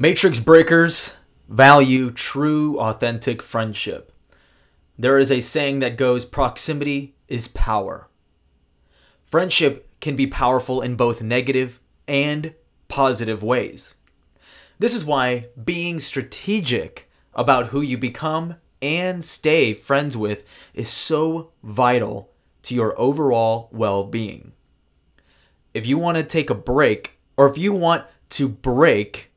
Matrix breakers value true, authentic friendship. There is a saying that goes proximity is power. Friendship can be powerful in both negative and positive ways. This is why being strategic about who you become and stay friends with is so vital to your overall well being. If you want to take a break, or if you want to break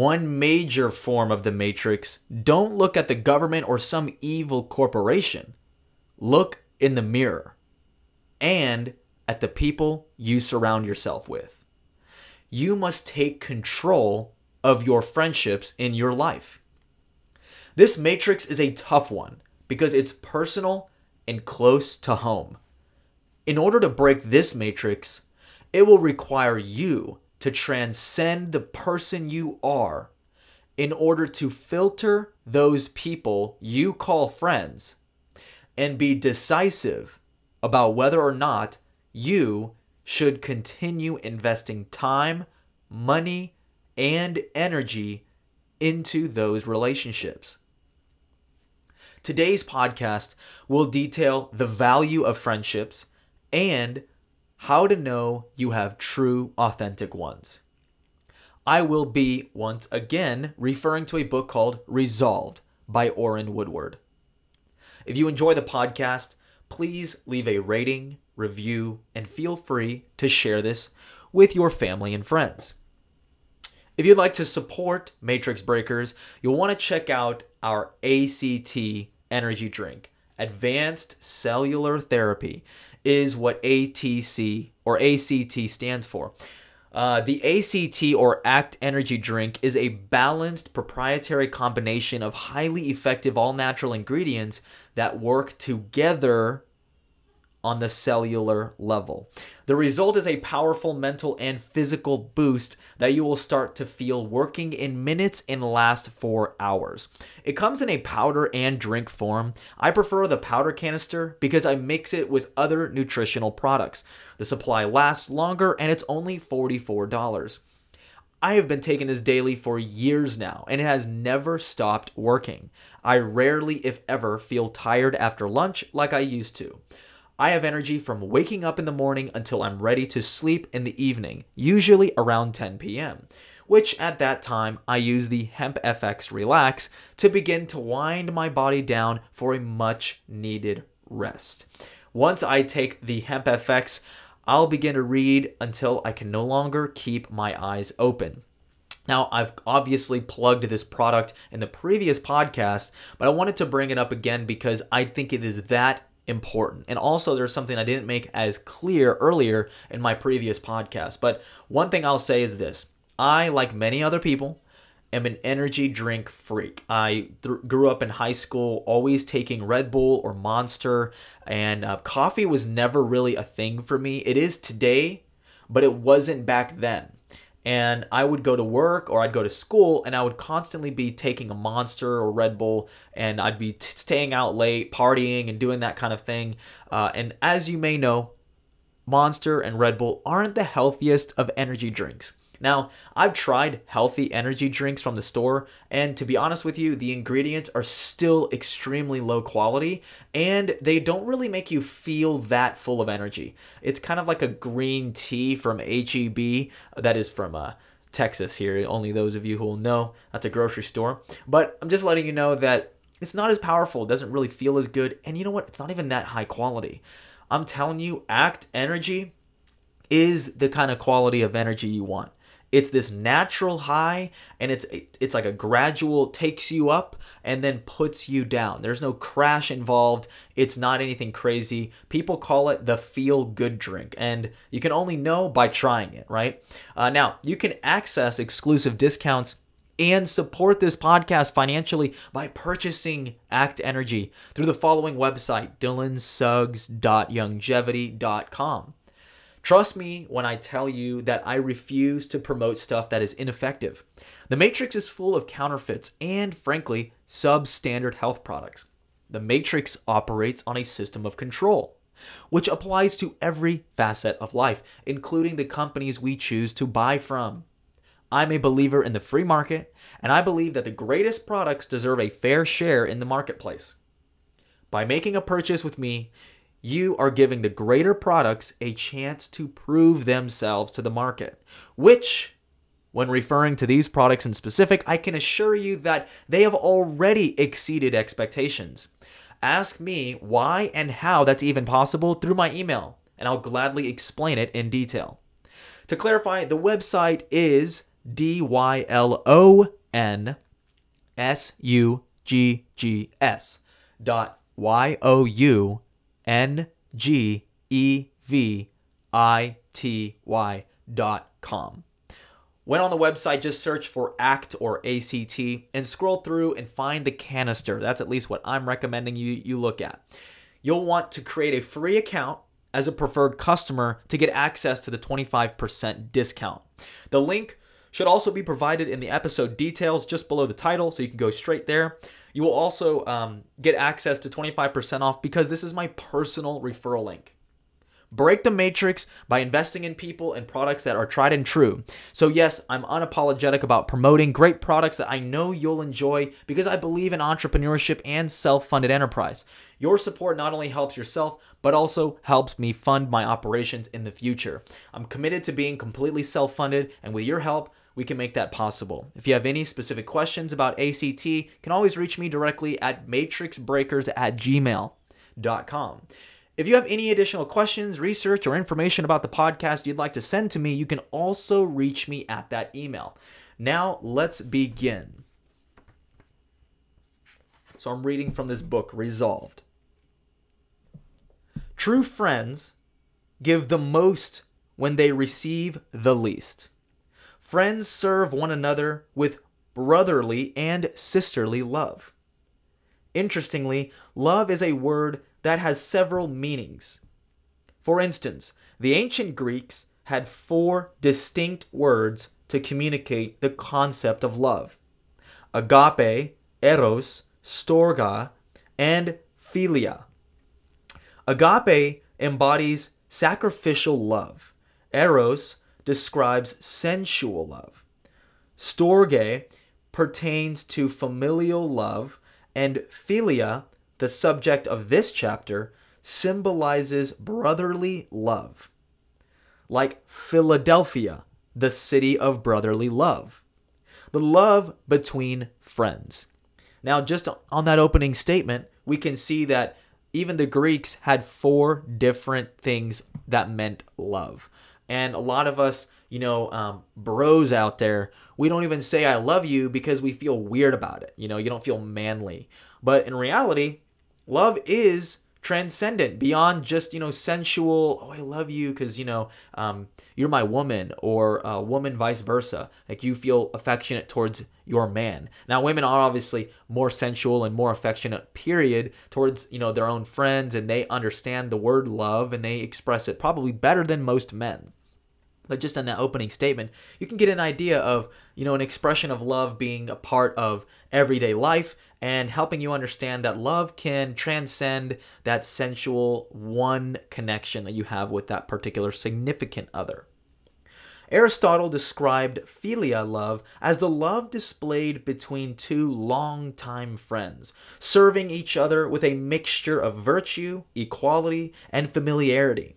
one major form of the matrix, don't look at the government or some evil corporation. Look in the mirror and at the people you surround yourself with. You must take control of your friendships in your life. This matrix is a tough one because it's personal and close to home. In order to break this matrix, it will require you to transcend the person you are in order to filter those people you call friends and be decisive about whether or not you should continue investing time, money, and energy into those relationships. Today's podcast will detail the value of friendships and how to know you have true, authentic ones. I will be once again referring to a book called Resolved by Orrin Woodward. If you enjoy the podcast, please leave a rating, review, and feel free to share this with your family and friends. If you'd like to support Matrix Breakers, you'll want to check out our ACT energy drink, Advanced Cellular Therapy is what ATC or ACT stands for. Uh, the ACT or ACT energy drink is a balanced proprietary combination of highly effective all natural ingredients that work together on the cellular level. The result is a powerful mental and physical boost that you will start to feel working in minutes and last for hours. It comes in a powder and drink form. I prefer the powder canister because I mix it with other nutritional products. The supply lasts longer and it's only $44. I have been taking this daily for years now and it has never stopped working. I rarely, if ever, feel tired after lunch like I used to. I have energy from waking up in the morning until I'm ready to sleep in the evening, usually around 10 p.m., which at that time I use the Hemp FX Relax to begin to wind my body down for a much needed rest. Once I take the Hemp FX, I'll begin to read until I can no longer keep my eyes open. Now, I've obviously plugged this product in the previous podcast, but I wanted to bring it up again because I think it is that important. And also, there's something I didn't make as clear earlier in my previous podcast. But one thing I'll say is this I, like many other people, am an energy drink freak. I th- grew up in high school always taking Red Bull or Monster, and uh, coffee was never really a thing for me. It is today, but it wasn't back then and I would go to work or I'd go to school and I would constantly be taking a monster or Red Bull and I'd be t- staying out late, partying and doing that kind of thing. Uh, and as you may know, Monster and Red Bull aren't the healthiest of energy drinks. Now, I've tried healthy energy drinks from the store, and to be honest with you, the ingredients are still extremely low quality and they don't really make you feel that full of energy. It's kind of like a green tea from HEB that is from uh, Texas here. Only those of you who will know that's a grocery store. But I'm just letting you know that it's not as powerful, it doesn't really feel as good, and you know what? It's not even that high quality. I'm telling you, Act Energy is the kind of quality of energy you want. It's this natural high and it's it's like a gradual takes you up and then puts you down. There's no crash involved. It's not anything crazy. People call it the feel good drink and you can only know by trying it, right? Uh, now, you can access exclusive discounts and support this podcast financially by purchasing Act Energy through the following website, dylansuggs.youngevity.com. Trust me when I tell you that I refuse to promote stuff that is ineffective. The Matrix is full of counterfeits and, frankly, substandard health products. The Matrix operates on a system of control, which applies to every facet of life, including the companies we choose to buy from. I'm a believer in the free market, and I believe that the greatest products deserve a fair share in the marketplace. By making a purchase with me, you are giving the greater products a chance to prove themselves to the market, which, when referring to these products in specific, I can assure you that they have already exceeded expectations. Ask me why and how that's even possible through my email, and I'll gladly explain it in detail. To clarify, the website is D Y L O N S U G G S dot Y O U N G E V I T Y dot com. When on the website, just search for ACT or ACT and scroll through and find the canister. That's at least what I'm recommending you, you look at. You'll want to create a free account as a preferred customer to get access to the 25% discount. The link should also be provided in the episode details just below the title, so you can go straight there. You will also um, get access to 25% off because this is my personal referral link. Break the matrix by investing in people and products that are tried and true. So, yes, I'm unapologetic about promoting great products that I know you'll enjoy because I believe in entrepreneurship and self funded enterprise. Your support not only helps yourself, but also helps me fund my operations in the future. I'm committed to being completely self funded, and with your help, we can make that possible. If you have any specific questions about ACT, you can always reach me directly at matrixbreakers at gmail.com. If you have any additional questions, research, or information about the podcast you'd like to send to me, you can also reach me at that email. Now, let's begin. So, I'm reading from this book, Resolved. True friends give the most when they receive the least. Friends serve one another with brotherly and sisterly love. Interestingly, love is a word that has several meanings. For instance, the ancient Greeks had four distinct words to communicate the concept of love agape, eros, storge, and philia. Agape embodies sacrificial love. Eros describes sensual love. Storge pertains to familial love, and philia, the subject of this chapter, symbolizes brotherly love. Like Philadelphia, the city of brotherly love. The love between friends. Now, just on that opening statement, we can see that even the Greeks had four different things that meant love. And a lot of us, you know, um, bros out there, we don't even say I love you because we feel weird about it. You know, you don't feel manly. But in reality, love is transcendent beyond just you know sensual oh i love you because you know um, you're my woman or a uh, woman vice versa. Like you feel affectionate towards your man. Now women are obviously more sensual and more affectionate period towards you know their own friends and they understand the word love and they express it probably better than most men. But just in that opening statement, you can get an idea of, you know, an expression of love being a part of everyday life and helping you understand that love can transcend that sensual one connection that you have with that particular significant other. Aristotle described philia love as the love displayed between two long-time friends, serving each other with a mixture of virtue, equality, and familiarity.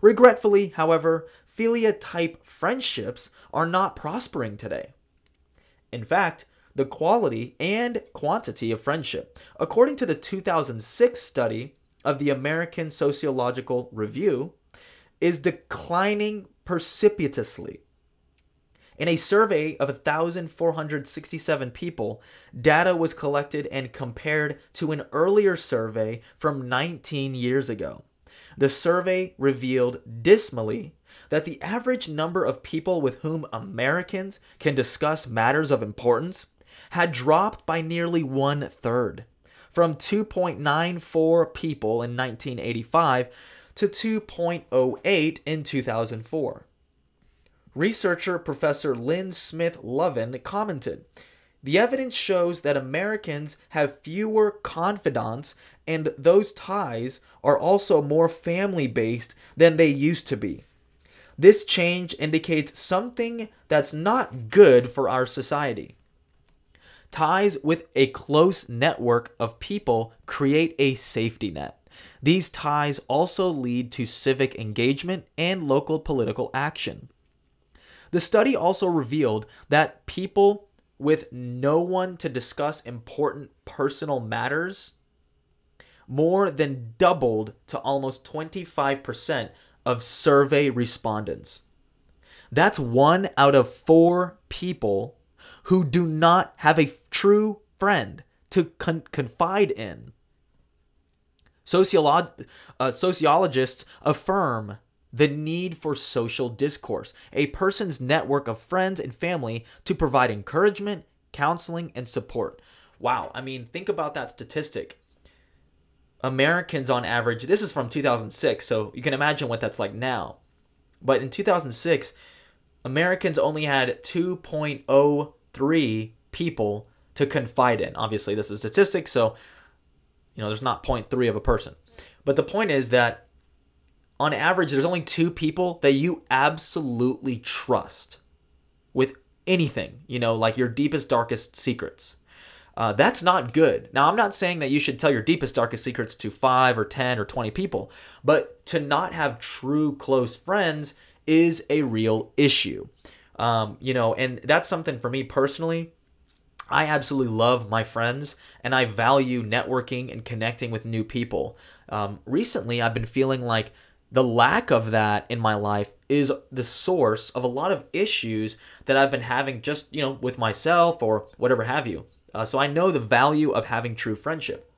Regretfully, however, philia type friendships are not prospering today. In fact, the quality and quantity of friendship, according to the 2006 study of the American Sociological Review, is declining precipitously. In a survey of 1,467 people, data was collected and compared to an earlier survey from 19 years ago. The survey revealed dismally that the average number of people with whom Americans can discuss matters of importance had dropped by nearly one third, from 2.94 people in 1985 to 2.08 in 2004. Researcher Professor Lynn Smith Lovin commented The evidence shows that Americans have fewer confidants, and those ties are also more family based than they used to be. This change indicates something that's not good for our society. Ties with a close network of people create a safety net. These ties also lead to civic engagement and local political action. The study also revealed that people with no one to discuss important personal matters more than doubled to almost 25% of survey respondents. That's one out of four people who do not have a true friend to con- confide in. Sociolog- uh, sociologists affirm the need for social discourse, a person's network of friends and family to provide encouragement, counseling, and support. Wow, I mean, think about that statistic. Americans on average, this is from 2006, so you can imagine what that's like now. But in 2006, Americans only had 2.03 people to confide in. Obviously, this is statistics, so you know, there's not 0.3 of a person. But the point is that on average, there's only two people that you absolutely trust with anything, you know, like your deepest, darkest secrets. Uh, that's not good. Now, I'm not saying that you should tell your deepest, darkest secrets to five or 10 or 20 people, but to not have true close friends is a real issue. Um, you know, and that's something for me personally. I absolutely love my friends and I value networking and connecting with new people. Um, recently, I've been feeling like the lack of that in my life is the source of a lot of issues that I've been having just, you know, with myself or whatever have you. Uh, so I know the value of having true friendship.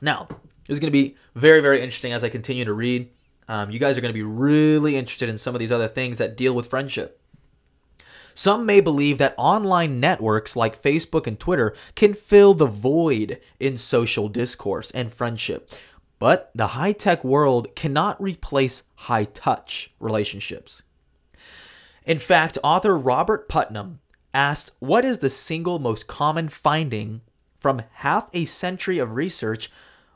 Now, is going to be very, very interesting as I continue to read. Um, you guys are going to be really interested in some of these other things that deal with friendship. Some may believe that online networks like Facebook and Twitter can fill the void in social discourse and friendship. But the high tech world cannot replace high touch relationships. In fact, author Robert Putnam asked what is the single most common finding from half a century of research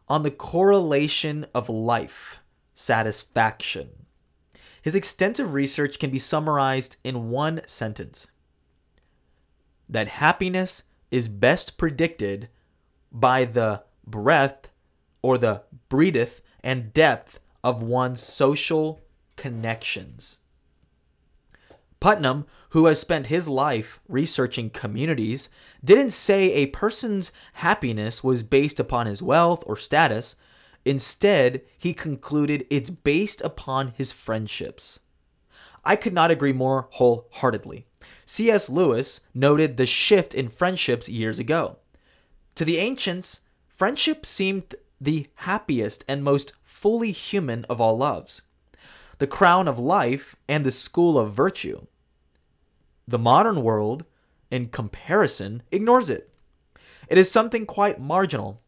on the correlation of life satisfaction. His extensive research can be summarized in one sentence that happiness is best predicted by the breadth or the breadth and depth of one's social connections. Putnam, who has spent his life researching communities, didn't say a person's happiness was based upon his wealth or status. Instead, he concluded it's based upon his friendships. I could not agree more wholeheartedly. C.S. Lewis noted the shift in friendships years ago. To the ancients, friendship seemed the happiest and most fully human of all loves, the crown of life and the school of virtue. The modern world, in comparison, ignores it. It is something quite marginal,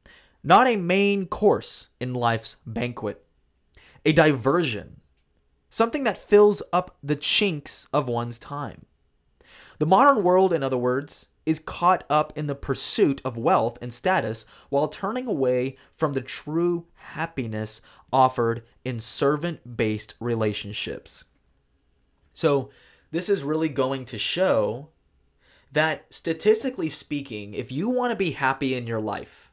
not a main course in life's banquet, a diversion, something that fills up the chinks of one's time. The modern world, in other words, is caught up in the pursuit of wealth and status while turning away from the true happiness offered in servant based relationships. So, this is really going to show that statistically speaking, if you want to be happy in your life,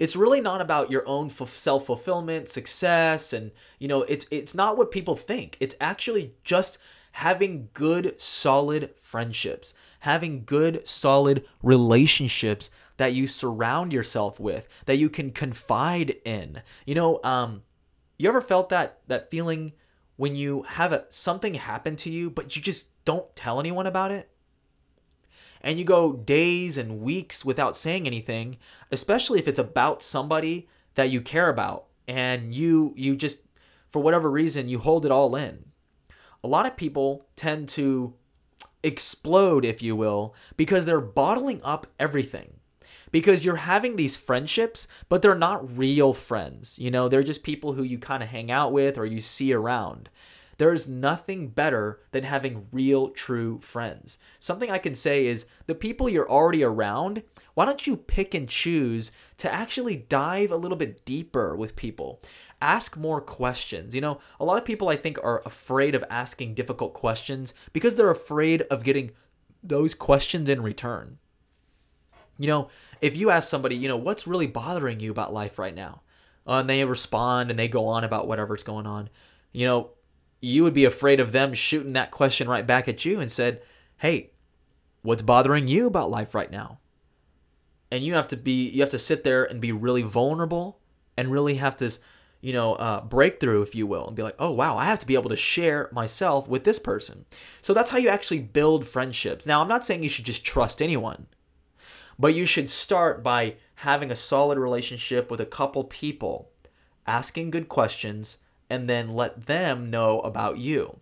it's really not about your own self fulfillment, success, and you know, it's it's not what people think. It's actually just having good, solid friendships, having good, solid relationships that you surround yourself with, that you can confide in. You know, um, you ever felt that that feeling when you have a, something happen to you, but you just don't tell anyone about it? And you go days and weeks without saying anything, especially if it's about somebody that you care about, and you you just for whatever reason you hold it all in a lot of people tend to explode, if you will, because they're bottling up everything. Because you're having these friendships, but they're not real friends. You know, they're just people who you kind of hang out with or you see around. There's nothing better than having real, true friends. Something I can say is the people you're already around, why don't you pick and choose to actually dive a little bit deeper with people? ask more questions. You know, a lot of people I think are afraid of asking difficult questions because they're afraid of getting those questions in return. You know, if you ask somebody, you know, what's really bothering you about life right now? Uh, and they respond and they go on about whatever's going on, you know, you would be afraid of them shooting that question right back at you and said, "Hey, what's bothering you about life right now?" And you have to be you have to sit there and be really vulnerable and really have this, you know, uh, breakthrough, if you will, and be like, "Oh wow, I have to be able to share myself with this person." So that's how you actually build friendships. Now, I'm not saying you should just trust anyone, but you should start by having a solid relationship with a couple people, asking good questions and then let them know about you.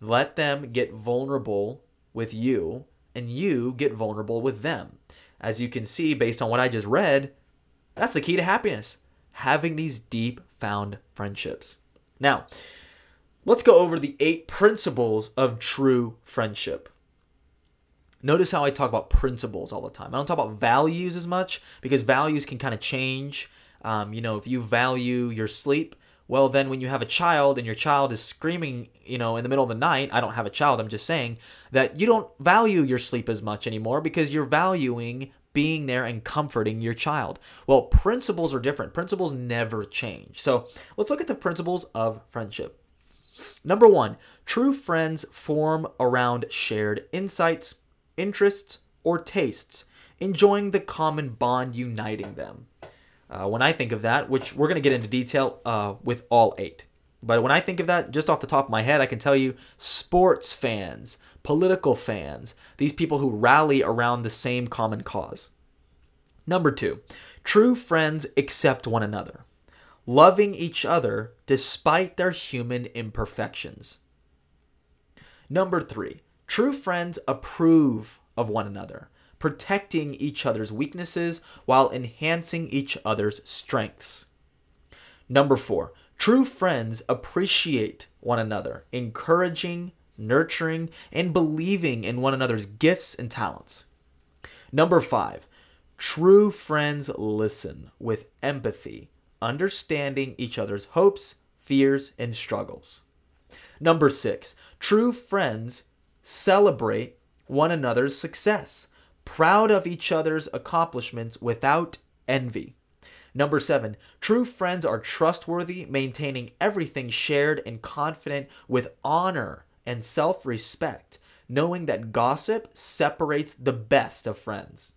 Let them get vulnerable with you, and you get vulnerable with them. As you can see, based on what I just read, that's the key to happiness having these deep found friendships. Now, let's go over the eight principles of true friendship. Notice how I talk about principles all the time. I don't talk about values as much because values can kind of change. Um, you know, if you value your sleep, well, then when you have a child and your child is screaming, you know, in the middle of the night, I don't have a child, I'm just saying that you don't value your sleep as much anymore because you're valuing being there and comforting your child. Well, principles are different. Principles never change. So let's look at the principles of friendship. Number one, true friends form around shared insights, interests, or tastes, enjoying the common bond uniting them. Uh, when I think of that, which we're going to get into detail uh, with all eight. But when I think of that, just off the top of my head, I can tell you sports fans, political fans, these people who rally around the same common cause. Number two, true friends accept one another, loving each other despite their human imperfections. Number three, true friends approve of one another, protecting each other's weaknesses while enhancing each other's strengths. Number four, true friends appreciate one another, encouraging, nurturing, and believing in one another's gifts and talents. Number five, true friends listen with empathy, understanding each other's hopes, fears, and struggles. Number six, true friends celebrate one another's success, proud of each other's accomplishments without envy. Number seven, true friends are trustworthy, maintaining everything shared and confident with honor and self respect, knowing that gossip separates the best of friends.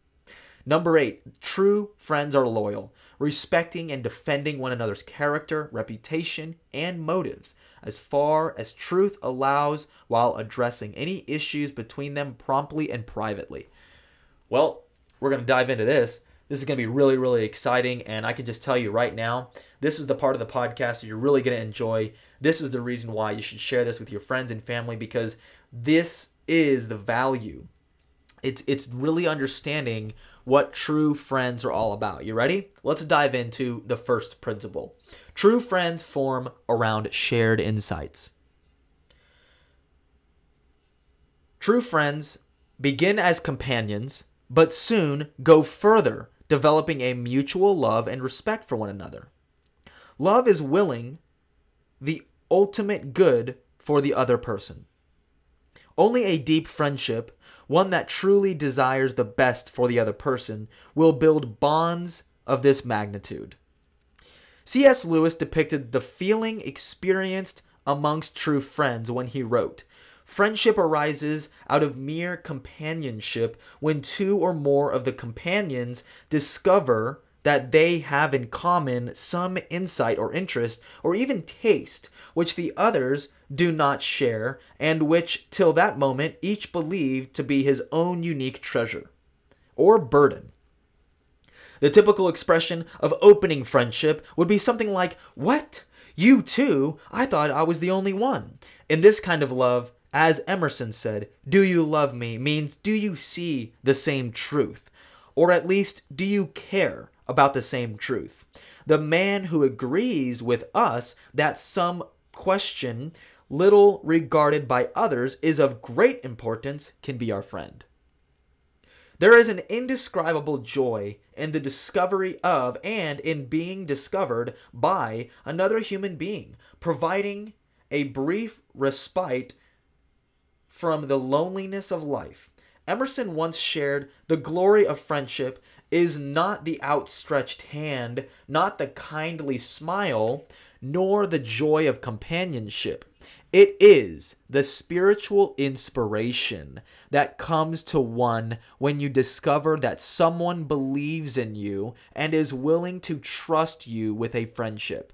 Number eight, true friends are loyal, respecting and defending one another's character, reputation, and motives as far as truth allows while addressing any issues between them promptly and privately. Well, we're going to dive into this. This is going to be really, really exciting. And I can just tell you right now, this is the part of the podcast that you're really going to enjoy. This is the reason why you should share this with your friends and family because this is the value. It's, it's really understanding what true friends are all about. You ready? Let's dive into the first principle. True friends form around shared insights. True friends begin as companions but soon go further, developing a mutual love and respect for one another. Love is willing the ultimate good for the other person. Only a deep friendship, one that truly desires the best for the other person, will build bonds of this magnitude. C.S. Lewis depicted the feeling experienced amongst true friends when he wrote, Friendship arises out of mere companionship when two or more of the companions discover that they have in common some insight or interest or even taste which the others do not share and which till that moment each believed to be his own unique treasure or burden. The typical expression of opening friendship would be something like, What? You too? I thought I was the only one. In this kind of love, as Emerson said, do you love me means do you see the same truth? Or at least, do you care about the same truth? The man who agrees with us that some question, little regarded by others, is of great importance can be our friend. There is an indescribable joy in the discovery of and in being discovered by another human being, providing a brief respite from the loneliness of life. Emerson once shared the glory of friendship is not the outstretched hand, not the kindly smile, nor the joy of companionship. It is the spiritual inspiration that comes to one when you discover that someone believes in you and is willing to trust you with a friendship.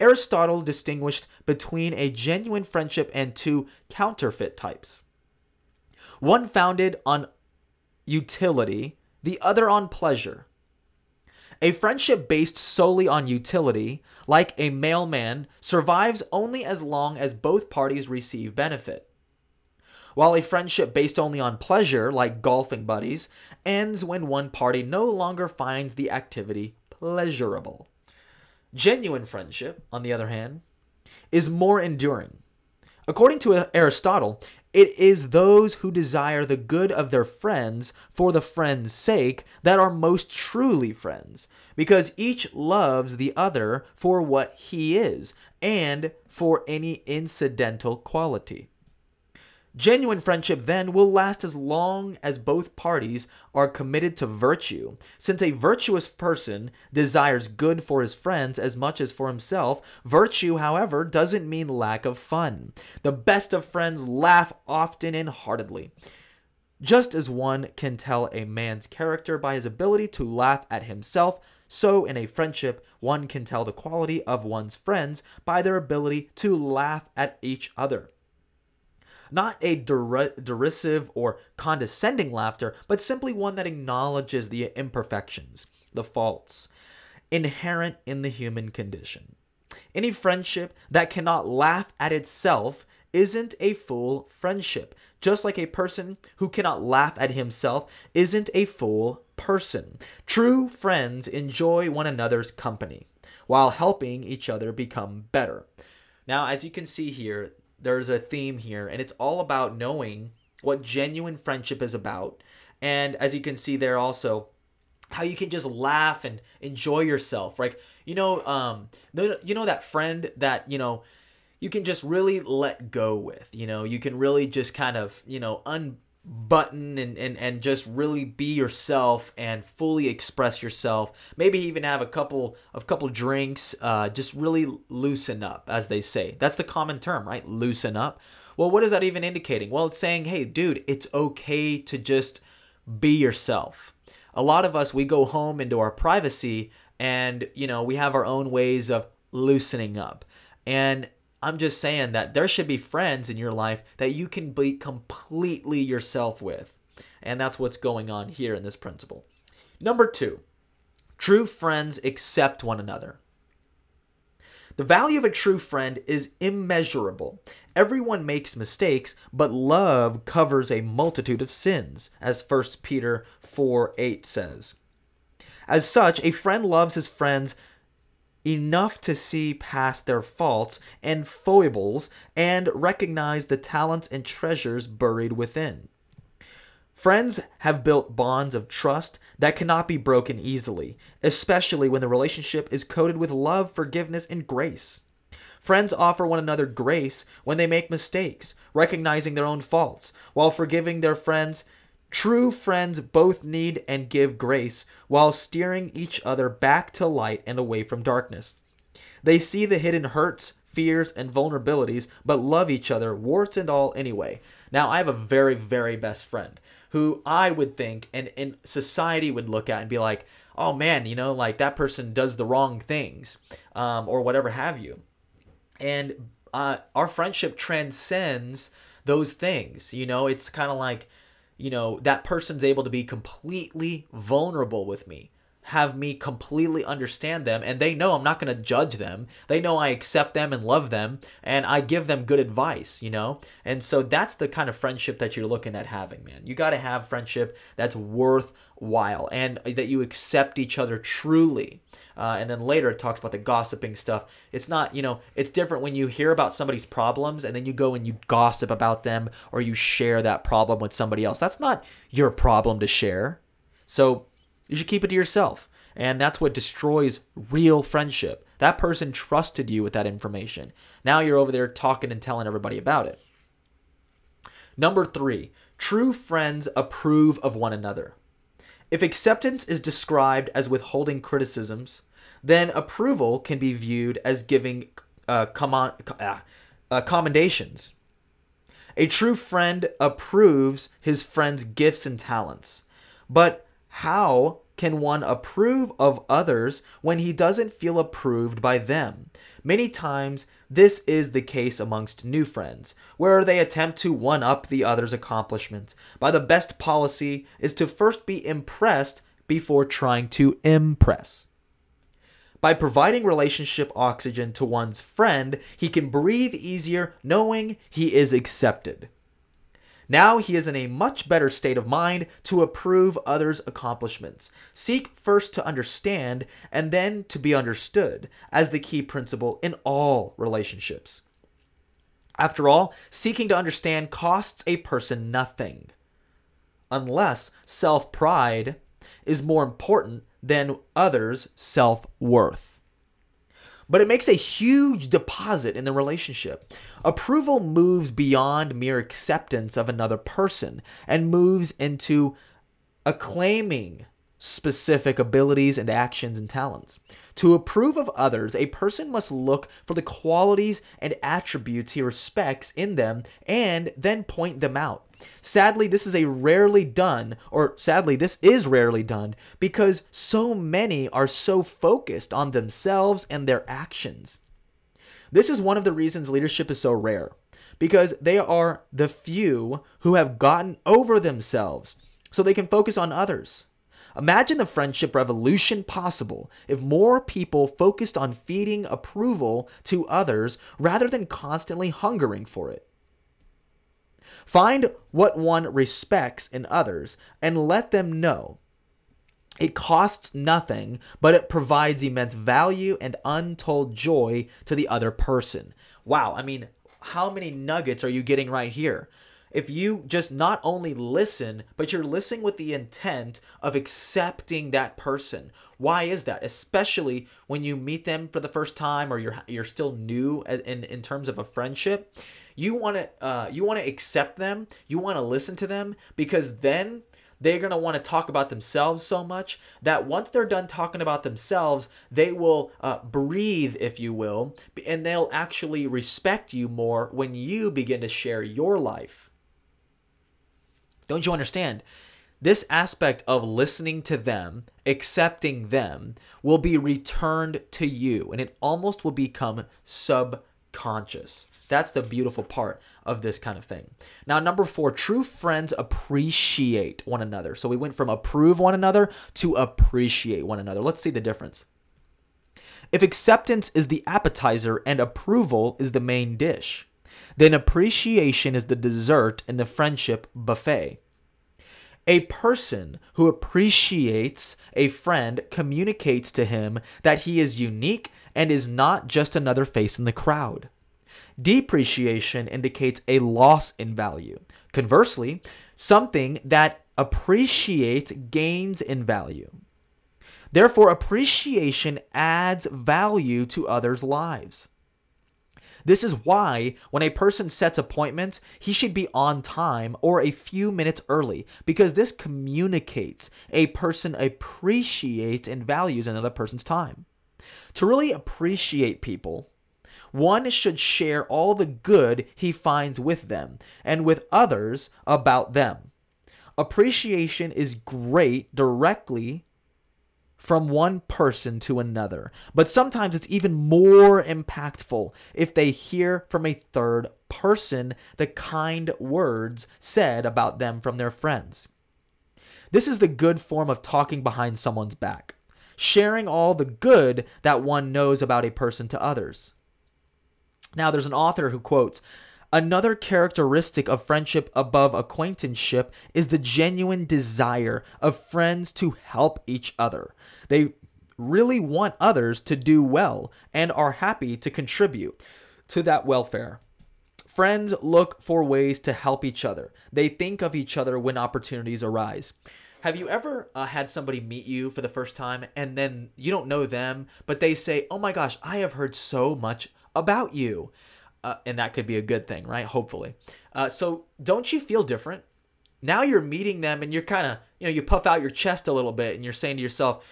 Aristotle distinguished between a genuine friendship and two counterfeit types. One founded on utility, the other on pleasure. A friendship based solely on utility, like a mailman, survives only as long as both parties receive benefit. While a friendship based only on pleasure, like golfing buddies, ends when one party no longer finds the activity pleasurable. Genuine friendship, on the other hand, is more enduring. According to Aristotle, it is those who desire the good of their friends for the friend's sake that are most truly friends, because each loves the other for what he is and for any incidental quality. Genuine friendship then will last as long as both parties are committed to virtue, since a virtuous person desires good for his friends as much as for himself. Virtue, however, doesn't mean lack of fun. The best of friends laugh often and heartedly. Just as one can tell a man's character by his ability to laugh at himself, so in a friendship, one can tell the quality of one's friends by their ability to laugh at each other not a der- derisive or condescending laughter, but simply one that acknowledges the imperfections, the faults inherent in the human condition. Any friendship that cannot laugh at itself isn't a full friendship, just like a person who cannot laugh at himself isn't a full person. True friends enjoy one another's company while helping each other become better. Now, as you can see here, there's a theme here, and it's all about knowing what genuine friendship is about. And as you can see there also, how you can just laugh and enjoy yourself. Like, you know, um, you know that friend that, you know, you can just really let go with, you know, you can really just kind of, you know, un button and, and and just really be yourself and fully express yourself. Maybe even have a couple of couple drinks uh, just really loosen up as they say. That's the common term right? Loosen up. Well what is that even indicating? Well it's saying hey dude it's okay to just be yourself. A lot of us we go home into our privacy and you know we have our own ways of loosening up. And I'm just saying that there should be friends in your life that you can be completely yourself with. And that's what's going on here in this principle. Number two, true friends accept one another. The value of a true friend is immeasurable. Everyone makes mistakes, but love covers a multitude of sins, as 1 Peter 4 8 says. As such, a friend loves his friends enough to see past their faults and foibles and recognize the talents and treasures buried within. Friends have built bonds of trust that cannot be broken easily, especially when the relationship is coated with love, forgiveness, and grace. Friends offer one another grace when they make mistakes, recognizing their own faults, while forgiving their friends True friends both need and give grace while steering each other back to light and away from darkness. They see the hidden hurts, fears, and vulnerabilities, but love each other, warts and all, anyway. Now, I have a very, very best friend who I would think and in society would look at and be like, oh man, you know, like that person does the wrong things um, or whatever have you. And uh, our friendship transcends those things. You know, it's kind of like, you know, that person's able to be completely vulnerable with me. Have me completely understand them and they know I'm not going to judge them. They know I accept them and love them and I give them good advice, you know? And so that's the kind of friendship that you're looking at having, man. You got to have friendship that's worthwhile and that you accept each other truly. Uh, and then later it talks about the gossiping stuff. It's not, you know, it's different when you hear about somebody's problems and then you go and you gossip about them or you share that problem with somebody else. That's not your problem to share. So you should keep it to yourself. And that's what destroys real friendship. That person trusted you with that information. Now you're over there talking and telling everybody about it. Number three, true friends approve of one another. If acceptance is described as withholding criticisms, then approval can be viewed as giving uh, common, uh, commendations. A true friend approves his friend's gifts and talents. But how can one approve of others when he doesn't feel approved by them? Many times, this is the case amongst new friends, where they attempt to one up the other's accomplishments. By the best policy is to first be impressed before trying to impress. By providing relationship oxygen to one's friend, he can breathe easier knowing he is accepted. Now he is in a much better state of mind to approve others' accomplishments. Seek first to understand and then to be understood as the key principle in all relationships. After all, seeking to understand costs a person nothing, unless self pride is more important than others' self worth but it makes a huge deposit in the relationship. Approval moves beyond mere acceptance of another person and moves into acclaiming specific abilities and actions and talents. To approve of others, a person must look for the qualities and attributes he respects in them and then point them out. Sadly, this is a rarely done, or sadly, this is rarely done because so many are so focused on themselves and their actions. This is one of the reasons leadership is so rare because they are the few who have gotten over themselves so they can focus on others. Imagine the friendship revolution possible if more people focused on feeding approval to others rather than constantly hungering for it. Find what one respects in others and let them know. It costs nothing, but it provides immense value and untold joy to the other person. Wow, I mean, how many nuggets are you getting right here? If you just not only listen, but you're listening with the intent of accepting that person. Why is that? Especially when you meet them for the first time or you're you're still new in in terms of a friendship you want to uh, you want to accept them. You want to listen to them because then they're going to want to talk about themselves so much that once they're done talking about themselves, they will uh, breathe, if you will, and they'll actually respect you more when you begin to share your life. Don't you understand? This aspect of listening to them, accepting them, will be returned to you, and it almost will become subconscious. That's the beautiful part of this kind of thing. Now, number four, true friends appreciate one another. So we went from approve one another to appreciate one another. Let's see the difference. If acceptance is the appetizer and approval is the main dish, then appreciation is the dessert in the friendship buffet. A person who appreciates a friend communicates to him that he is unique and is not just another face in the crowd. Depreciation indicates a loss in value. Conversely, something that appreciates gains in value. Therefore, appreciation adds value to others' lives. This is why when a person sets appointments, he should be on time or a few minutes early because this communicates a person appreciates and values another person's time. To really appreciate people, one should share all the good he finds with them and with others about them. Appreciation is great directly from one person to another, but sometimes it's even more impactful if they hear from a third person the kind words said about them from their friends. This is the good form of talking behind someone's back. sharing all the good that one knows about a person to others. Now, there's an author who quotes, Another characteristic of friendship above acquaintanceship is the genuine desire of friends to help each other. They really want others to do well and are happy to contribute to that welfare. Friends look for ways to help each other. They think of each other when opportunities arise. Have you ever uh, had somebody meet you for the first time and then you don't know them, but they say, Oh my gosh, I have heard so much about you? Uh, and that could be a good thing, right? Hopefully. Uh, so don't you feel different? Now you're meeting them and you're kind of, you know, you puff out your chest a little bit and you're saying to yourself,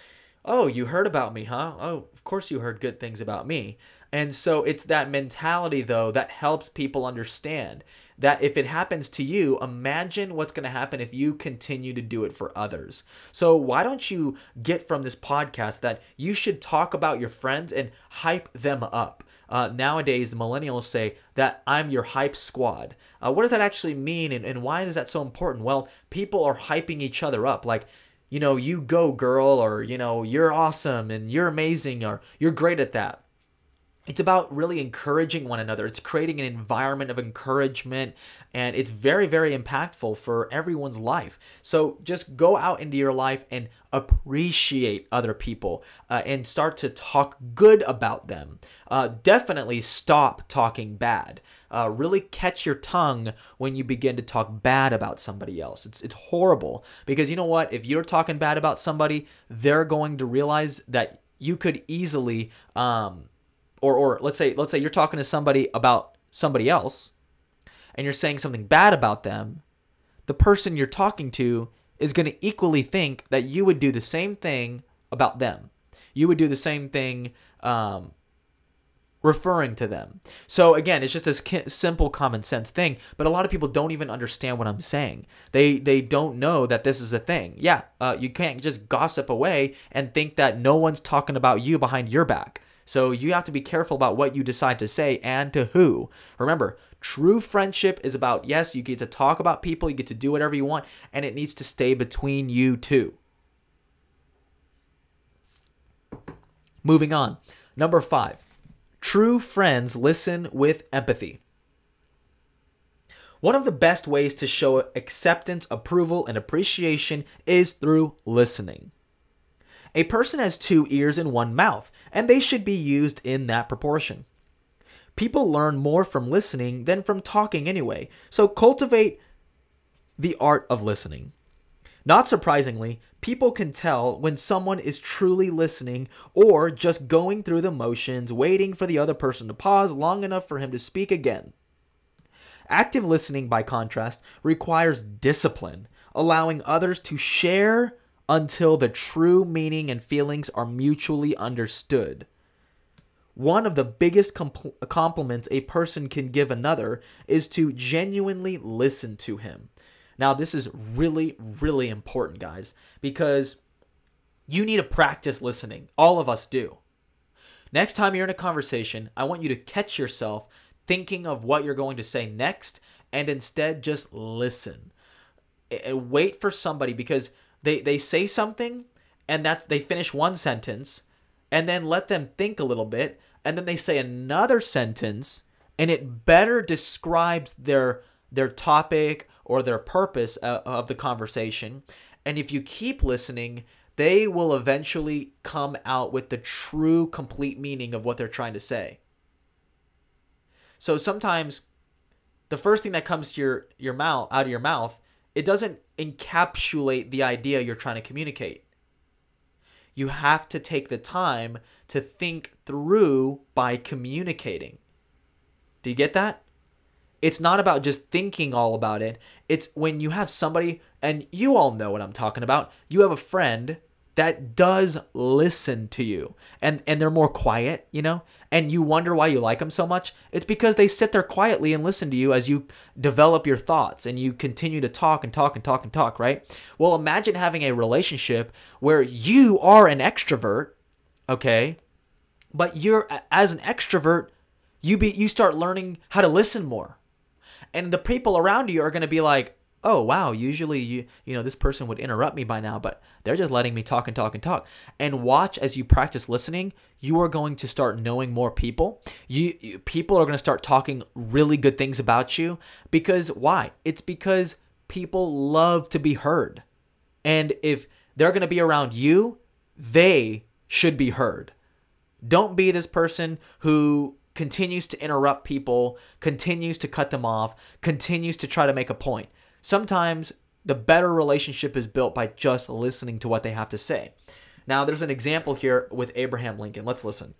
Oh, you heard about me, huh? Oh, of course you heard good things about me. And so it's that mentality, though, that helps people understand that if it happens to you, imagine what's going to happen if you continue to do it for others. So, why don't you get from this podcast that you should talk about your friends and hype them up? Uh, nowadays, the millennials say that I'm your hype squad. Uh, what does that actually mean and, and why is that so important? Well, people are hyping each other up. Like, you know, you go, girl, or, you know, you're awesome and you're amazing or you're great at that it's about really encouraging one another. It's creating an environment of encouragement, and it's very, very impactful for everyone's life. So just go out into your life and appreciate other people uh, and start to talk good about them. Uh, definitely stop talking bad. Uh, really catch your tongue when you begin to talk bad about somebody else. It's, it's horrible because you know what? If you're talking bad about somebody, they're going to realize that you could easily. Um, or or let's say let's say you're talking to somebody about somebody else and you're saying something bad about them, the person you're talking to is going to equally think that you would do the same thing about them. You would do the same thing um, referring to them. So again, it's just a simple common sense thing, but a lot of people don't even understand what I'm saying. They they don't know that this is a thing. Yeah, uh, you can't just gossip away and think that no one's talking about you behind your back. So you have to be careful about what you decide to say and to who. Remember, true friendship is about yes, you get to talk about people, you get to do whatever you want, and it needs to stay between you two. Moving on. Number five, true friends listen with empathy. One of the best ways to show acceptance, approval, and appreciation is through listening. A person has two ears and one mouth, and they should be used in that proportion. People learn more from listening than from talking anyway, so cultivate the art of listening. Not surprisingly, people can tell when someone is truly listening or just going through the motions, waiting for the other person to pause long enough for him to speak again. Active listening, by contrast, requires discipline, allowing others to share until the true meaning and feelings are mutually understood. One of the biggest compl- compliments a person can give another is to genuinely listen to him. Now, this is really, really important, guys, because you need to practice listening. All of us do. Next time you're in a conversation, I want you to catch yourself thinking of what you're going to say next and instead just listen. And wait for somebody because they they say something and that's they finish one sentence and then let them think a little bit and then they say another sentence and it better describes their their topic or their purpose of the conversation. And if you keep listening they will eventually come out with the true complete meaning of what they're trying to say. So sometimes the first thing that comes to your your mouth out of your mouth it doesn't encapsulate the idea you're trying to communicate. You have to take the time to think through by communicating. Do you get that? It's not about just thinking all about it. It's when you have somebody, and you all know what I'm talking about. You have a friend that does listen to you. And and they're more quiet you know? And you wonder why you like them so much? It's because they sit there quietly and listen to you as you develop your thoughts and you continue to talk and talk and talk and talk right? Well imagine having a relationship where you are an extrovert okay? But you're as an extrovert you be you start learning how to listen more. And the people around you are going to be like oh wow, usually you you know this person would interrupt me by now, but they're just letting me talk and talk and talk. And watch as you practice listening, you are going to start knowing more people. You, you people are going to start talking really good things about you because why? It's because people love to be heard. And if they're going to be around you, they should be heard. Don't be this person who continues to interrupt people, continues to cut them off, continues to try to make a point. Sometimes the better relationship is built by just listening to what they have to say. Now, there's an example here with Abraham Lincoln. Let's listen.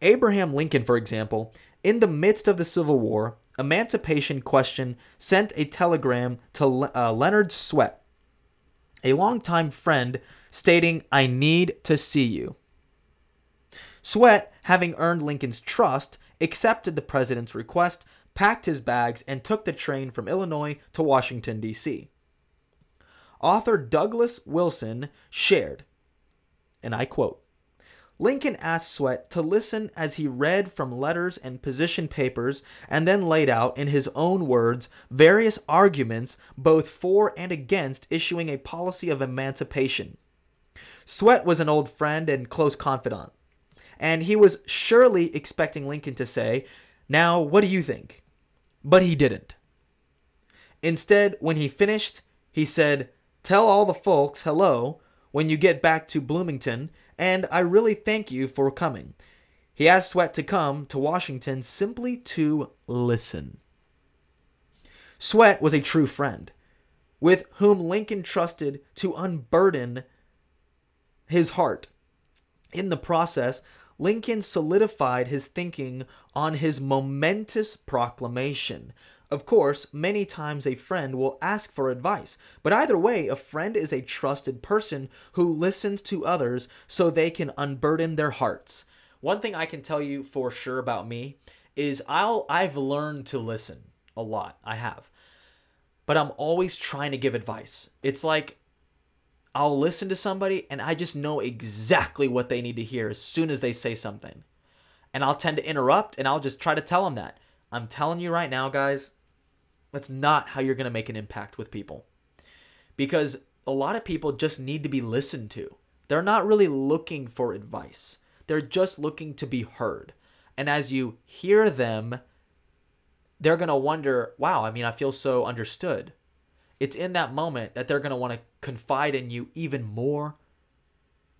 Abraham Lincoln, for example, in the midst of the Civil War, Emancipation Question sent a telegram to uh, Leonard Swett, a longtime friend, stating, I need to see you. Swett, having earned Lincoln's trust, accepted the president's request, packed his bags, and took the train from Illinois to Washington, D.C. Author Douglas Wilson shared, and I quote, Lincoln asked Swett to listen as he read from letters and position papers and then laid out, in his own words, various arguments both for and against issuing a policy of emancipation. Swett was an old friend and close confidant, and he was surely expecting Lincoln to say, Now, what do you think? But he didn't. Instead, when he finished, he said, Tell all the folks hello when you get back to Bloomington and I really thank you for coming. He asked Swett to come to Washington simply to listen. Swett was a true friend, with whom Lincoln trusted to unburden his heart. In the process, Lincoln solidified his thinking on his momentous proclamation of course, many times a friend will ask for advice, but either way, a friend is a trusted person who listens to others so they can unburden their hearts. One thing I can tell you for sure about me is I'll I've learned to listen a lot. I have. But I'm always trying to give advice. It's like I'll listen to somebody and I just know exactly what they need to hear as soon as they say something. And I'll tend to interrupt and I'll just try to tell them that. I'm telling you right now, guys, that's not how you're going to make an impact with people. Because a lot of people just need to be listened to. They're not really looking for advice, they're just looking to be heard. And as you hear them, they're going to wonder, wow, I mean, I feel so understood. It's in that moment that they're going to want to confide in you even more.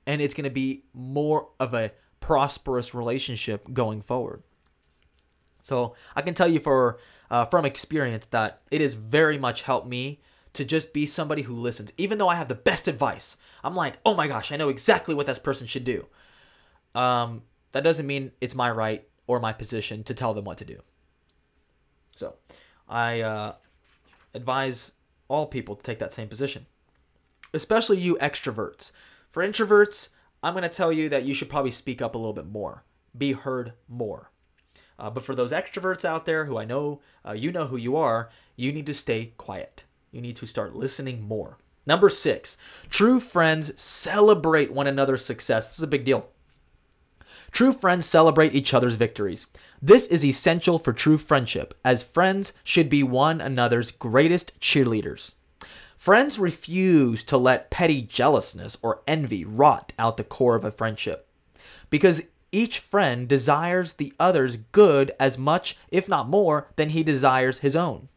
And it's going to be more of a prosperous relationship going forward. So I can tell you for uh, from experience that it has very much helped me to just be somebody who listens. Even though I have the best advice, I'm like, oh my gosh, I know exactly what this person should do. Um, that doesn't mean it's my right or my position to tell them what to do. So I uh, advise all people to take that same position, especially you extroverts. For introverts, I'm going to tell you that you should probably speak up a little bit more, be heard more. Uh, but for those extroverts out there who I know uh, you know who you are, you need to stay quiet. You need to start listening more. Number six, true friends celebrate one another's success. This is a big deal. True friends celebrate each other's victories. This is essential for true friendship, as friends should be one another's greatest cheerleaders. Friends refuse to let petty jealousness or envy rot out the core of a friendship. Because each friend desires the other's good as much, if not more, than he desires his own.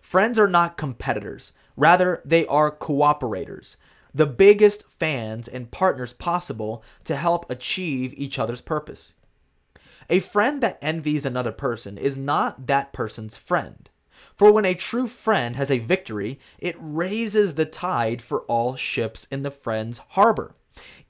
Friends are not competitors, rather, they are cooperators, the biggest fans and partners possible to help achieve each other's purpose. A friend that envies another person is not that person's friend. For when a true friend has a victory, it raises the tide for all ships in the friend's harbor.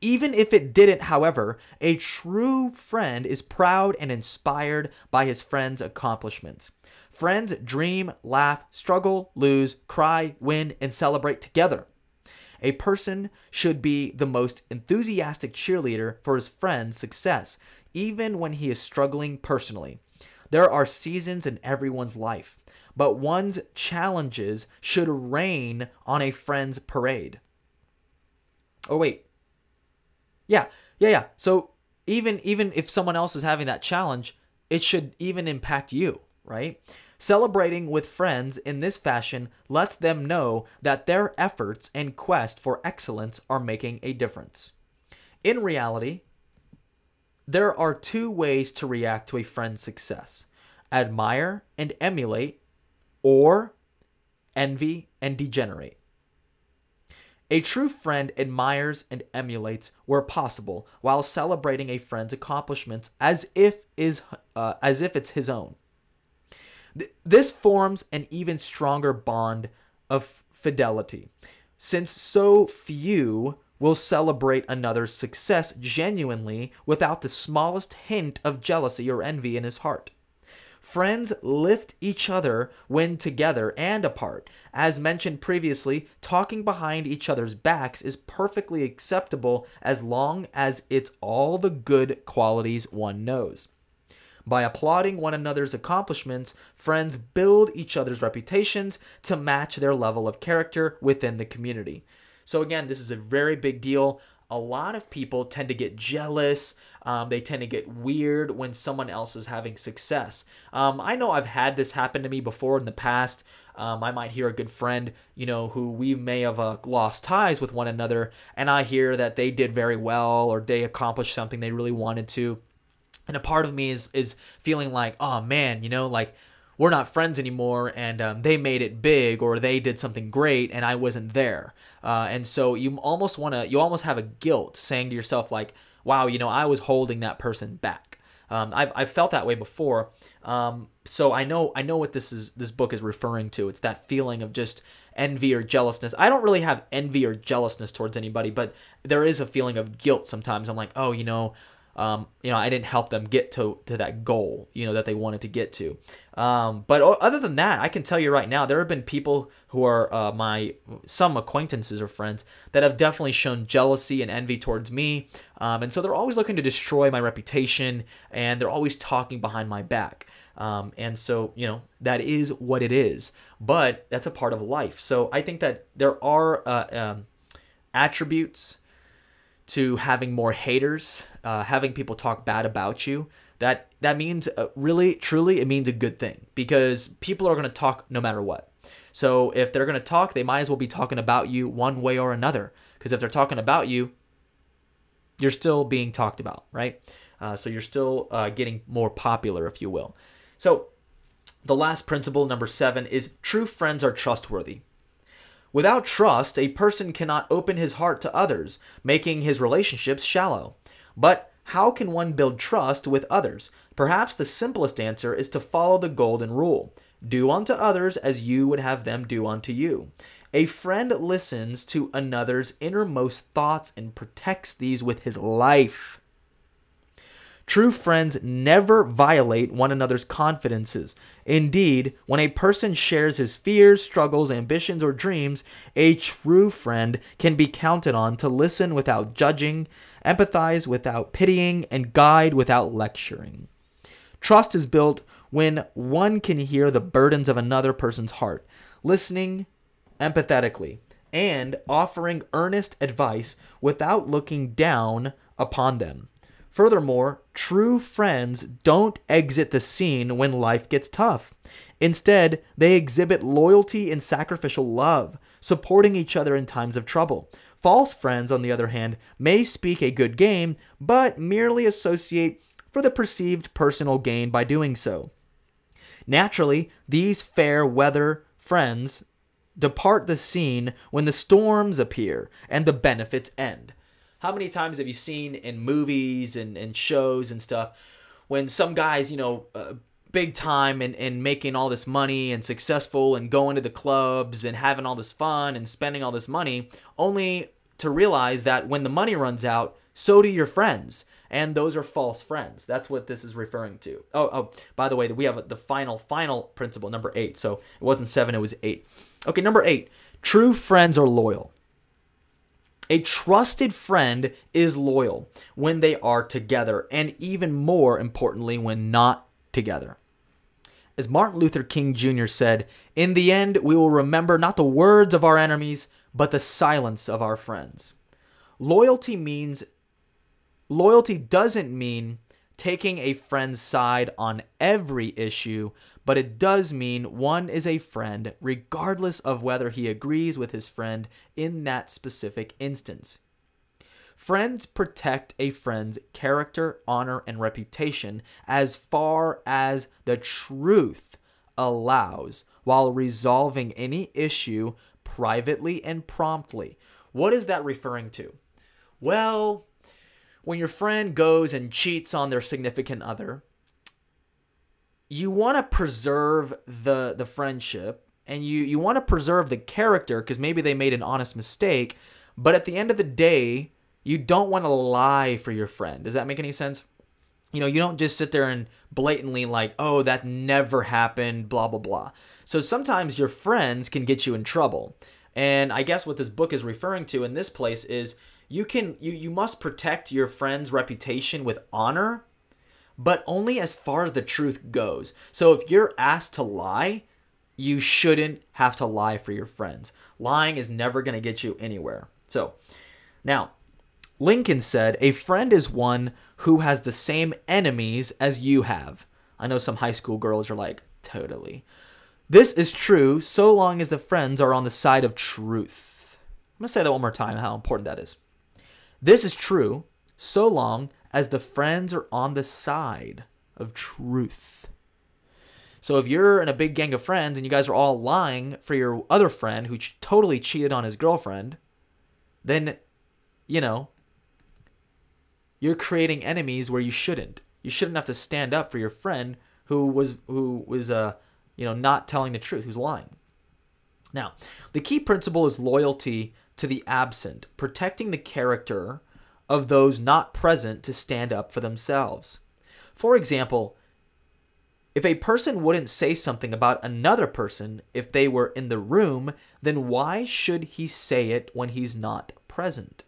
Even if it didn't, however, a true friend is proud and inspired by his friend's accomplishments. Friends dream, laugh, struggle, lose, cry, win, and celebrate together. A person should be the most enthusiastic cheerleader for his friend's success, even when he is struggling personally. There are seasons in everyone's life, but one's challenges should rain on a friend's parade. Oh, wait, yeah, yeah, yeah. So even even if someone else is having that challenge, it should even impact you, right? Celebrating with friends in this fashion lets them know that their efforts and quest for excellence are making a difference. In reality, there are two ways to react to a friend's success admire and emulate, or envy and degenerate. A true friend admires and emulates where possible while celebrating a friend's accomplishments as if is uh, as if it's his own. Th- this forms an even stronger bond of fidelity, since so few will celebrate another's success genuinely without the smallest hint of jealousy or envy in his heart. Friends lift each other when together and apart. As mentioned previously, talking behind each other's backs is perfectly acceptable as long as it's all the good qualities one knows. By applauding one another's accomplishments, friends build each other's reputations to match their level of character within the community. So, again, this is a very big deal. A lot of people tend to get jealous. Um, they tend to get weird when someone else is having success. Um, I know I've had this happen to me before in the past. Um, I might hear a good friend, you know, who we may have uh, lost ties with one another, and I hear that they did very well or they accomplished something they really wanted to. And a part of me is is feeling like, oh man, you know, like we're not friends anymore and um, they made it big or they did something great and i wasn't there uh, and so you almost want to you almost have a guilt saying to yourself like wow, you know, I was holding that person back. Um, I've, I've felt that way before, um, so I know I know what this is. This book is referring to. It's that feeling of just envy or jealousness. I don't really have envy or jealousness towards anybody, but there is a feeling of guilt sometimes. I'm like, oh, you know, um, you know, I didn't help them get to, to that goal, you know, that they wanted to get to. Um, but other than that, I can tell you right now, there have been people who are uh, my some acquaintances or friends that have definitely shown jealousy and envy towards me, um, and so they're always looking to destroy my reputation, and they're always talking behind my back. Um, and so, you know, that is what it is, but that's a part of life. So I think that there are uh, um, attributes to having more haters, uh, having people talk bad about you, that that means uh, really truly it means a good thing because people are going to talk no matter what. So if they're going to talk, they might as well be talking about you one way or another because if they're talking about you, you're still being talked about, right? Uh, so you're still uh, getting more popular, if you will. So the last principle, number seven, is true friends are trustworthy. Without trust, a person cannot open his heart to others, making his relationships shallow. But how can one build trust with others? Perhaps the simplest answer is to follow the golden rule do unto others as you would have them do unto you. A friend listens to another's innermost thoughts and protects these with his life. True friends never violate one another's confidences. Indeed, when a person shares his fears, struggles, ambitions, or dreams, a true friend can be counted on to listen without judging, empathize without pitying, and guide without lecturing. Trust is built when one can hear the burdens of another person's heart, listening empathetically, and offering earnest advice without looking down upon them. Furthermore, true friends don't exit the scene when life gets tough. Instead, they exhibit loyalty and sacrificial love, supporting each other in times of trouble. False friends, on the other hand, may speak a good game, but merely associate for the perceived personal gain by doing so. Naturally, these fair weather friends depart the scene when the storms appear and the benefits end how many times have you seen in movies and, and shows and stuff when some guys, you know, uh, big time and, and making all this money and successful and going to the clubs and having all this fun and spending all this money, only to realize that when the money runs out, so do your friends. And those are false friends. That's what this is referring to. Oh, oh, by the way, we have the final, final principle, number eight. So it wasn't seven, it was eight. Okay, number eight. True friends are loyal. A trusted friend is loyal when they are together, and even more importantly, when not together. As Martin Luther King Jr. said, In the end, we will remember not the words of our enemies, but the silence of our friends. Loyalty means, loyalty doesn't mean taking a friend's side on every issue, but it does mean one is a friend regardless of whether he agrees with his friend in that specific instance. Friends protect a friend's character, honor, and reputation as far as the truth allows while resolving any issue privately and promptly. What is that referring to? Well, when your friend goes and cheats on their significant other, you want to preserve the the friendship and you you want to preserve the character because maybe they made an honest mistake, but at the end of the day, you don't want to lie for your friend. Does that make any sense? You know, you don't just sit there and blatantly like, "Oh, that never happened," blah blah blah. So sometimes your friends can get you in trouble. And I guess what this book is referring to in this place is you can you you must protect your friend's reputation with honor, but only as far as the truth goes. So if you're asked to lie, you shouldn't have to lie for your friends. Lying is never going to get you anywhere. So, now Lincoln said, A friend is one who has the same enemies as you have. I know some high school girls are like, totally. This is true so long as the friends are on the side of truth. I'm going to say that one more time, how important that is. This is true so long as the friends are on the side of truth. So if you're in a big gang of friends and you guys are all lying for your other friend who ch- totally cheated on his girlfriend, then, you know, you're creating enemies where you shouldn't. You shouldn't have to stand up for your friend who was who was uh you know not telling the truth, who's lying. Now, the key principle is loyalty to the absent, protecting the character of those not present to stand up for themselves. For example, if a person wouldn't say something about another person if they were in the room, then why should he say it when he's not present?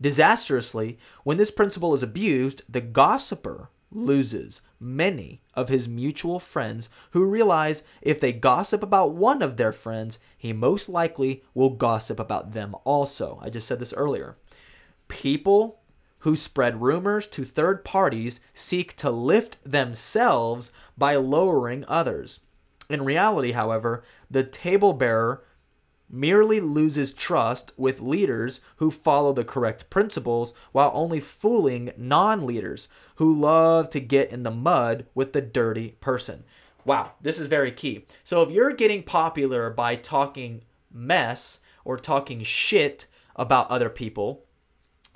Disastrously, when this principle is abused, the gossiper loses many of his mutual friends who realize if they gossip about one of their friends, he most likely will gossip about them also. I just said this earlier. People who spread rumors to third parties seek to lift themselves by lowering others. In reality, however, the table bearer merely loses trust with leaders who follow the correct principles while only fooling non leaders who love to get in the mud with the dirty person. Wow, this is very key. So if you're getting popular by talking mess or talking shit about other people,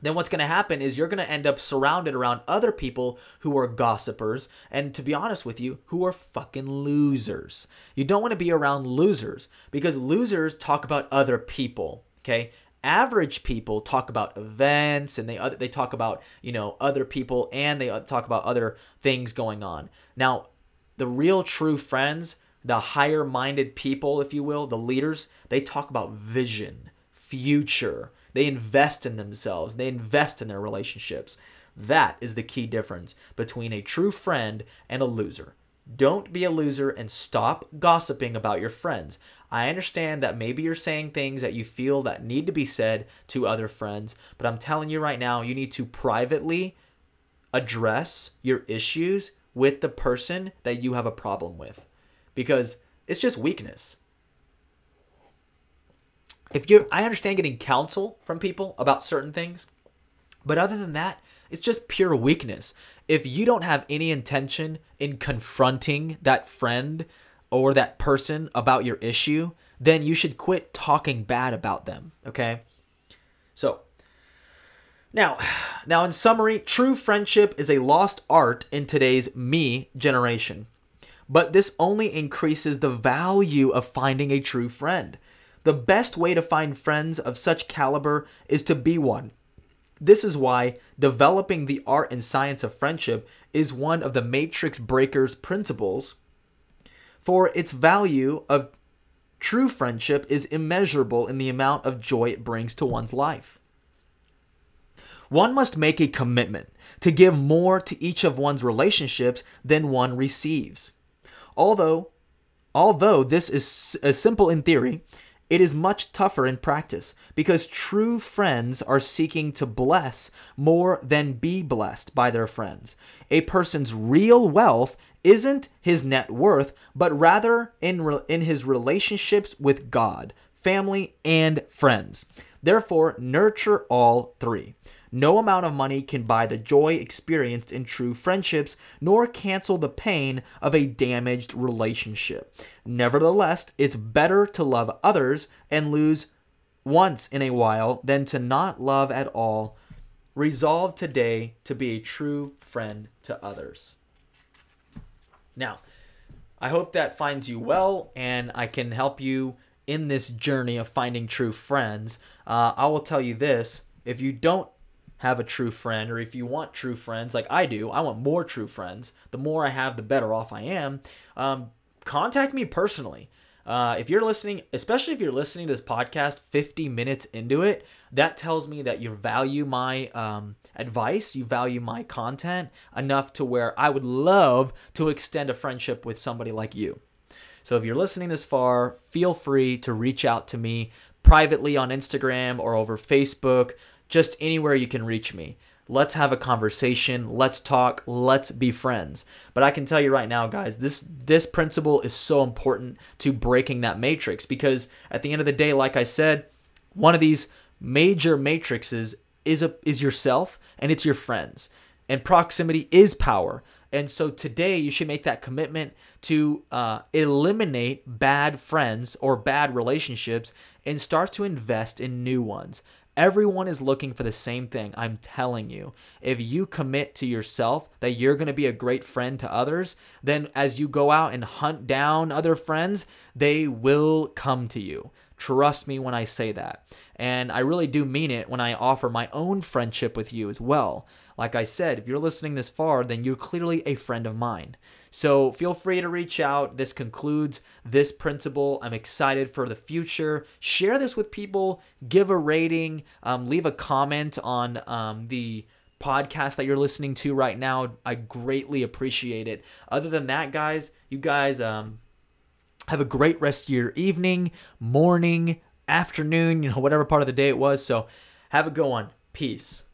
then what's going to happen is you're going to end up surrounded around other people who are gossipers and to be honest with you who are fucking losers. You don't want to be around losers because losers talk about other people okay? Average people talk about events and they they talk about you know other people and they uh, talk about other things going on. Now the real true friends the higher minded people if you will the leaders they talk about vision future they invest in themselves, they invest in their relationships. That is the key difference between a true friend and a loser. Don't be a loser and stop gossiping about your friends. I understand that maybe you're saying things that you feel that need to be said to other friends, but I'm telling you right now, you need to privately address your issues with the person that you have a problem with because it's just weakness if you're I understand getting counsel from people about certain things, but other than that, it's just pure weakness. If you don't have any intention in confronting that friend or that person about your issue, then you should quit talking bad about them, okay? So, now, now in summary, true friendship is a lost art in today's me generation. But this only increases the value of finding a true friend. The best way to find friends of such caliber is to be one. This is why developing the art and science of friendship is one of the Matrix Breakers principles, for its value of true friendship is immeasurable in the amount of joy it brings to one's life. One must make a commitment to give more to each of one's relationships than one receives. Although although this is simple in theory, it is much tougher in practice because true friends are seeking to bless more than be blessed by their friends. A person's real wealth isn't his net worth, but rather in, re- in his relationships with God, family, and friends. Therefore, nurture all three. No amount of money can buy the joy experienced in true friendships, nor cancel the pain of a damaged relationship. Nevertheless, it's better to love others and lose once in a while than to not love at all. Resolve today to be a true friend to others. Now, I hope that finds you well and I can help you in this journey of finding true friends. Uh, I will tell you this if you don't have a true friend, or if you want true friends like I do, I want more true friends. The more I have, the better off I am. Um, contact me personally. Uh, if you're listening, especially if you're listening to this podcast 50 minutes into it, that tells me that you value my um, advice, you value my content enough to where I would love to extend a friendship with somebody like you. So if you're listening this far, feel free to reach out to me privately on Instagram or over Facebook just anywhere you can reach me. Let's have a conversation. Let's talk. Let's be friends. But I can tell you right now, guys, this this principle is so important to breaking that matrix because at the end of the day, like I said, one of these major matrices is a is yourself and it's your friends. And proximity is power. And so today you should make that commitment to uh, eliminate bad friends or bad relationships and start to invest in new ones. Everyone is looking for the same thing. I'm telling you. If you commit to yourself that you're going to be a great friend to others, then as you go out and hunt down other friends, they will come to you. Trust me when I say that. And I really do mean it when I offer my own friendship with you as well. Like I said, if you're listening this far, then you're clearly a friend of mine. So feel free to reach out. This concludes this principle. I'm excited for the future. Share this with people, give a rating, um, leave a comment on um, the podcast that you're listening to right now. I greatly appreciate it. Other than that, guys, you guys um, have a great rest of your evening, morning, afternoon, you know, whatever part of the day it was. So have a good one. Peace.